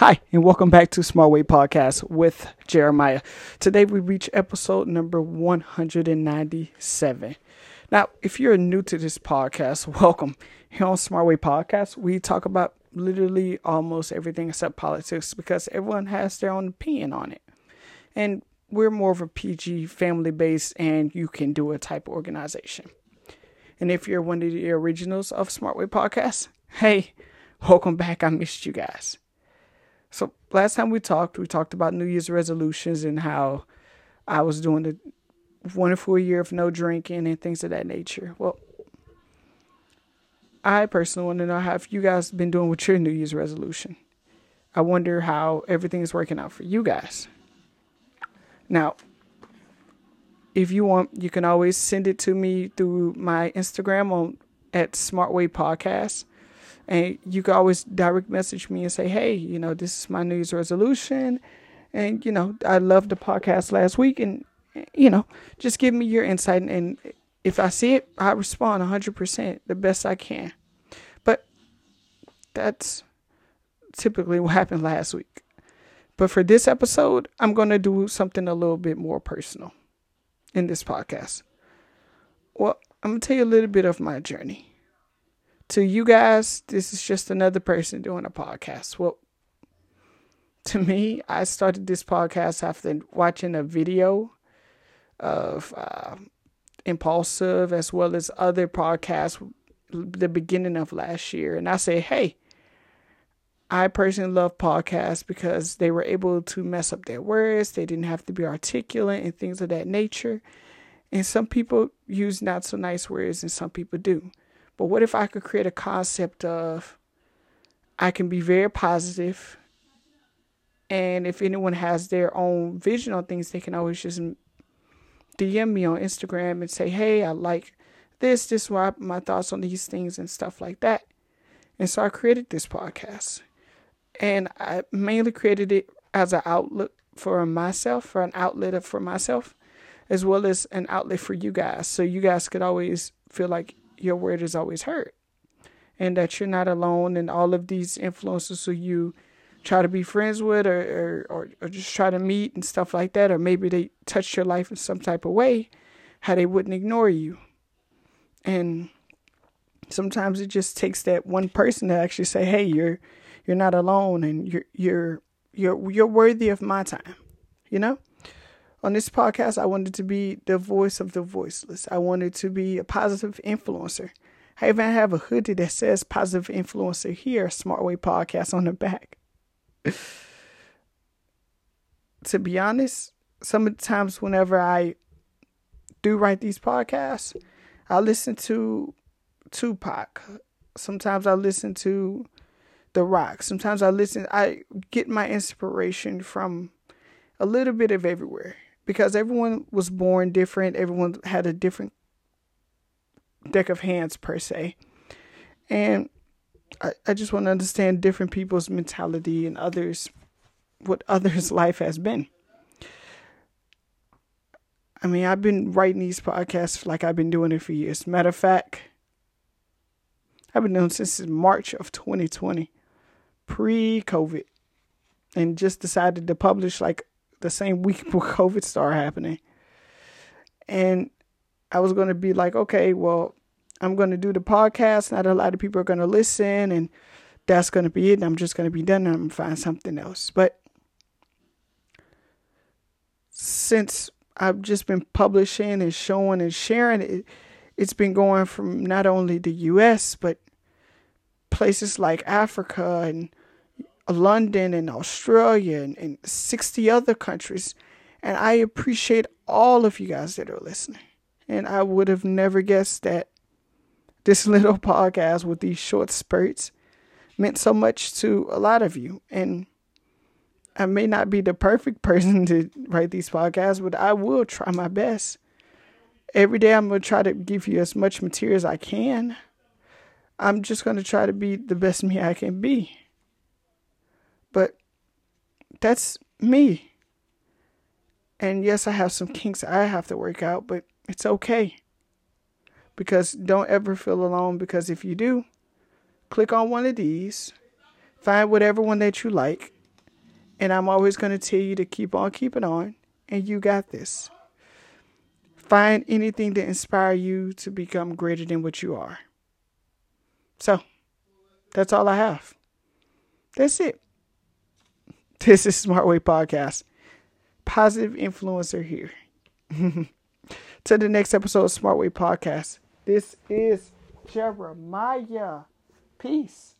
Hi, and welcome back to Smart Way Podcast with Jeremiah. Today we reach episode number 197. Now, if you're new to this podcast, welcome. Here on Smart Way Podcast, we talk about literally almost everything except politics because everyone has their own opinion on it. And we're more of a PG family based and you can do a type organization. And if you're one of the originals of Smart Way Podcast, hey, welcome back. I missed you guys. So last time we talked, we talked about New Year's resolutions and how I was doing a wonderful year of no drinking and things of that nature. Well, I personally want to know how you guys been doing with your New Year's resolution. I wonder how everything is working out for you guys. Now, if you want, you can always send it to me through my Instagram on at Smartway Podcast. And you can always direct message me and say, hey, you know, this is my New Year's resolution. And, you know, I loved the podcast last week. And, you know, just give me your insight. And if I see it, I respond 100% the best I can. But that's typically what happened last week. But for this episode, I'm going to do something a little bit more personal in this podcast. Well, I'm going to tell you a little bit of my journey to you guys, this is just another person doing a podcast. Well, to me, I started this podcast after watching a video of uh, Impulsive as well as other podcasts the beginning of last year. And I say, hey, I personally love podcasts because they were able to mess up their words. They didn't have to be articulate and things of that nature. And some people use not so nice words and some people do. But what if I could create a concept of I can be very positive, and if anyone has their own vision on things, they can always just DM me on Instagram and say, "Hey, I like this. This is why my thoughts on these things and stuff like that." And so I created this podcast, and I mainly created it as an outlet for myself, for an outlet for myself, as well as an outlet for you guys, so you guys could always feel like your word is always heard and that you're not alone and all of these influences who you try to be friends with or, or, or, just try to meet and stuff like that or maybe they touched your life in some type of way how they wouldn't ignore you. And sometimes it just takes that one person to actually say hey you're you're not alone and you're you're you're you're worthy of my time you know on this podcast, I wanted to be the voice of the voiceless. I wanted to be a positive influencer. I even have a hoodie that says positive influencer here, Smart Way Podcast on the back. to be honest, some of the times whenever I do write these podcasts, I listen to Tupac. Sometimes I listen to The Rock. Sometimes I listen, I get my inspiration from a little bit of everywhere because everyone was born different, everyone had a different deck of hands per se. And I, I just want to understand different people's mentality and others what others' life has been. I mean, I've been writing these podcasts like I've been doing it for years. Matter of fact, I've been doing since March of 2020, pre COVID, and just decided to publish like the same week before COVID started happening. And I was going to be like, okay, well, I'm going to do the podcast. Not a lot of people are going to listen, and that's going to be it. And I'm just going to be done and I'm find something else. But since I've just been publishing and showing and sharing it, it's been going from not only the US, but places like Africa and London and Australia and, and 60 other countries. And I appreciate all of you guys that are listening. And I would have never guessed that this little podcast with these short spurts meant so much to a lot of you. And I may not be the perfect person to write these podcasts, but I will try my best. Every day I'm going to try to give you as much material as I can. I'm just going to try to be the best me I can be. But that's me. And yes, I have some kinks I have to work out, but it's okay. Because don't ever feel alone, because if you do, click on one of these, find whatever one that you like, And I'm always going to tell you to keep on keeping on, and you got this. Find anything to inspire you to become greater than what you are. So, that's all I have. That's it. This is Smart Way Podcast. Positive influencer here. to the next episode of Smart Way Podcast. This is Jeremiah. Peace.